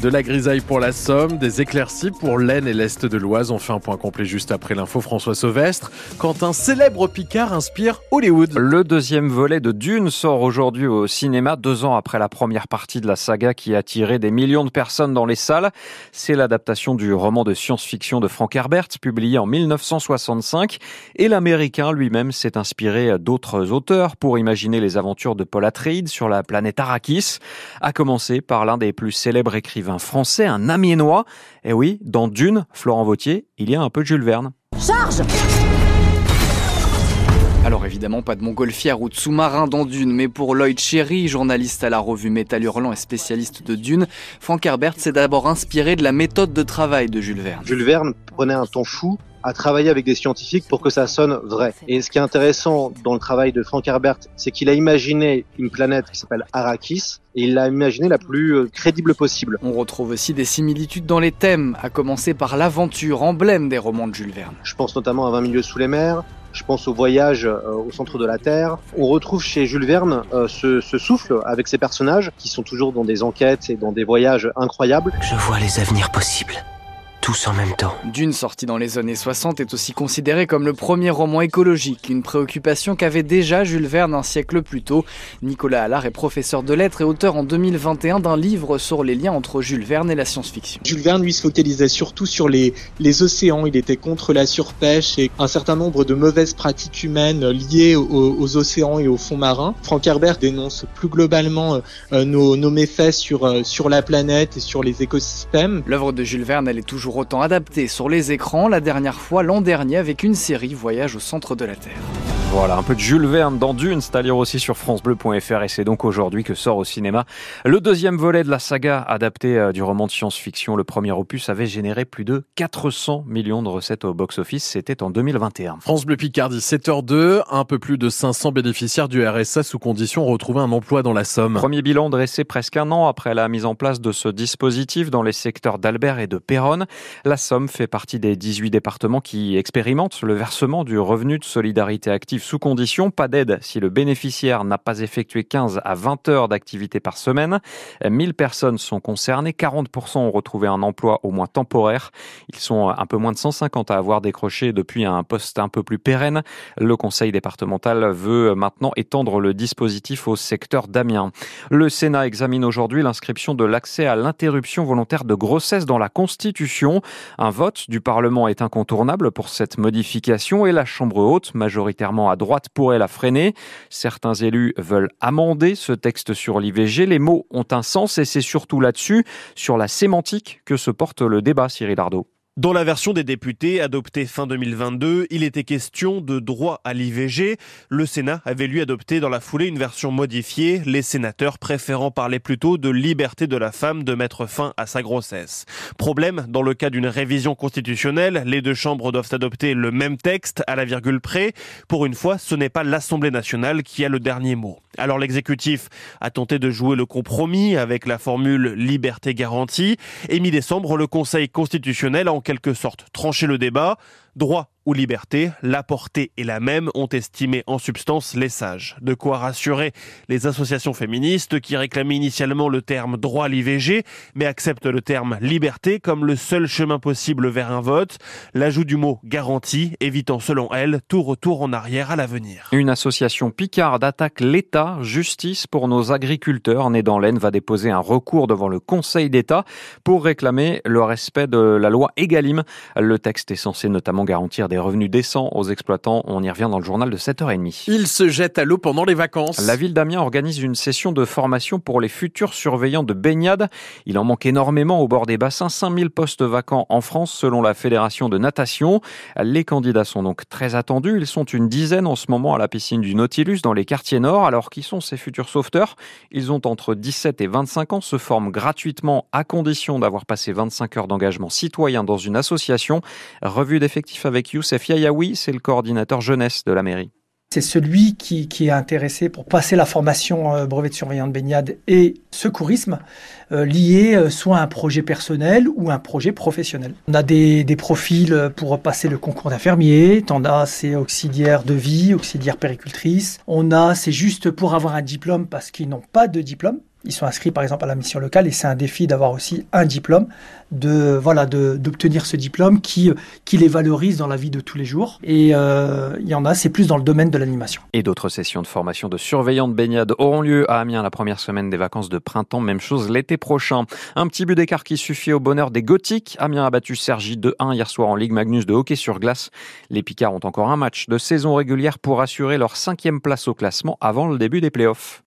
De la grisaille pour la Somme, des éclaircies pour l'Aisne et l'Est de l'Oise. On fait un point complet juste après l'info François Sauvestre. Quand un célèbre Picard inspire Hollywood. Le deuxième volet de Dune sort aujourd'hui au cinéma, deux ans après la première partie de la saga qui a attiré des millions de personnes dans les salles. C'est l'adaptation du roman de science-fiction de Frank Herbert, publié en 1965. Et l'Américain lui-même s'est inspiré d'autres auteurs pour imaginer les aventures de Paul Atreides sur la planète Arrakis, à commencer par l'un des plus célèbres écrivains français, un amiénois. Et oui, dans Dune, Florent Vautier, il y a un peu de Jules Verne. Charge alors évidemment, pas de montgolfière ou de sous-marin dans Dune, mais pour Lloyd Cherry, journaliste à la revue Métal Hurlant et spécialiste de Dune, Frank Herbert s'est d'abord inspiré de la méthode de travail de Jules Verne. Jules Verne prenait un ton fou à travailler avec des scientifiques pour que ça sonne vrai. Et ce qui est intéressant dans le travail de Frank Herbert, c'est qu'il a imaginé une planète qui s'appelle Arrakis, et il l'a imaginé la plus euh, crédible possible. On retrouve aussi des similitudes dans les thèmes, à commencer par l'aventure, emblème des romans de Jules Verne. Je pense notamment à 20 milieux sous les mers, je pense au voyage euh, au centre de la Terre. On retrouve chez Jules Verne euh, ce, ce, souffle avec ses personnages qui sont toujours dans des enquêtes et dans des voyages incroyables. Je vois les avenirs possibles tous en même temps. Dune, sortie dans les années 60, est aussi considéré comme le premier roman écologique, une préoccupation qu'avait déjà Jules Verne un siècle plus tôt. Nicolas Allard est professeur de lettres et auteur en 2021 d'un livre sur les liens entre Jules Verne et la science-fiction. Jules Verne, lui, se focalisait surtout sur les, les océans. Il était contre la surpêche et un certain nombre de mauvaises pratiques humaines liées aux, aux océans et aux fonds marins. Frank Herbert dénonce plus globalement euh, nos, nos, méfaits sur, euh, sur la planète et sur les écosystèmes. L'œuvre de Jules Verne, elle est toujours autant adapté sur les écrans, la dernière fois l'an dernier avec une série Voyage au centre de la Terre. Voilà, un peu de Jules Verne dans Dune, c'est à lire aussi sur francebleu.fr et c'est donc aujourd'hui que sort au cinéma le deuxième volet de la saga adapté euh, du roman de science-fiction. Le premier opus avait généré plus de 400 millions de recettes au box-office, c'était en 2021. France Bleu Picardie, 7h02, un peu plus de 500 bénéficiaires du RSA sous condition retrouver un emploi dans la Somme. Premier bilan dressé presque un an après la mise en place de ce dispositif dans les secteurs d'Albert et de Péronne. La Somme fait partie des 18 départements qui expérimentent le versement du revenu de solidarité active sous condition, pas d'aide si le bénéficiaire n'a pas effectué 15 à 20 heures d'activité par semaine. 1000 personnes sont concernées, 40% ont retrouvé un emploi au moins temporaire. Ils sont un peu moins de 150 à avoir décroché depuis un poste un peu plus pérenne. Le conseil départemental veut maintenant étendre le dispositif au secteur d'Amiens. Le Sénat examine aujourd'hui l'inscription de l'accès à l'interruption volontaire de grossesse dans la Constitution. Un vote du Parlement est incontournable pour cette modification et la Chambre haute, majoritairement à droite pourrait la freiner. Certains élus veulent amender ce texte sur l'IVG. Les mots ont un sens et c'est surtout là-dessus, sur la sémantique, que se porte le débat, Cyril Ardo. Dans la version des députés adoptée fin 2022, il était question de droit à l'IVG. Le Sénat avait lui adopté dans la foulée une version modifiée, les sénateurs préférant parler plutôt de liberté de la femme de mettre fin à sa grossesse. Problème, dans le cas d'une révision constitutionnelle, les deux chambres doivent adopter le même texte à la virgule près. Pour une fois, ce n'est pas l'Assemblée nationale qui a le dernier mot. Alors l'exécutif a tenté de jouer le compromis avec la formule liberté garantie et mi-décembre, le Conseil constitutionnel en quelque sorte tranché le débat. Droit ou liberté, la portée est la même, ont estimé en substance les sages. De quoi rassurer les associations féministes qui réclamaient initialement le terme droit à l'IVG, mais acceptent le terme liberté comme le seul chemin possible vers un vote. L'ajout du mot garantie, évitant selon elles tout retour en arrière à l'avenir. Une association picarde attaque l'État. Justice pour nos agriculteurs. Nés dans l'Aisne va déposer un recours devant le Conseil d'État pour réclamer le respect de la loi Egalim. Le texte est censé notamment garantir des revenus décents aux exploitants. On y revient dans le journal de 7h30. Ils se jettent à l'eau pendant les vacances. La ville d'Amiens organise une session de formation pour les futurs surveillants de baignade. Il en manque énormément au bord des bassins. 5000 postes vacants en France selon la Fédération de natation. Les candidats sont donc très attendus. Ils sont une dizaine en ce moment à la piscine du Nautilus dans les quartiers nord. Alors qui sont ces futurs sauveteurs? Ils ont entre 17 et 25 ans, se forment gratuitement à condition d'avoir passé 25 heures d'engagement citoyen dans une association. Revue d'effectifs avec Youssef Yayaoui, c'est le coordinateur jeunesse de la mairie. C'est celui qui, est intéressé pour passer la formation euh, brevet de surveillant de baignade et secourisme euh, lié euh, soit à un projet personnel ou un projet professionnel. On a des, des profils pour passer le concours d'infirmier, on a c'est auxiliaire de vie, auxiliaire péricultrice, on a c'est juste pour avoir un diplôme parce qu'ils n'ont pas de diplôme. Ils sont inscrits par exemple à la mission locale et c'est un défi d'avoir aussi un diplôme, de voilà d'obtenir ce diplôme qui, qui les valorise dans la vie de tous les jours. Et euh, il y en a, c'est plus dans le domaine de l'animation. Et d'autres sessions de formation de surveillants de baignade auront lieu à Amiens la première semaine des vacances de printemps. Même chose l'été prochain. Un petit but d'écart qui suffit au bonheur des Gothiques. Amiens a battu Sergi 2-1 hier soir en Ligue Magnus de hockey sur glace. Les Picards ont encore un match de saison régulière pour assurer leur cinquième place au classement avant le début des playoffs.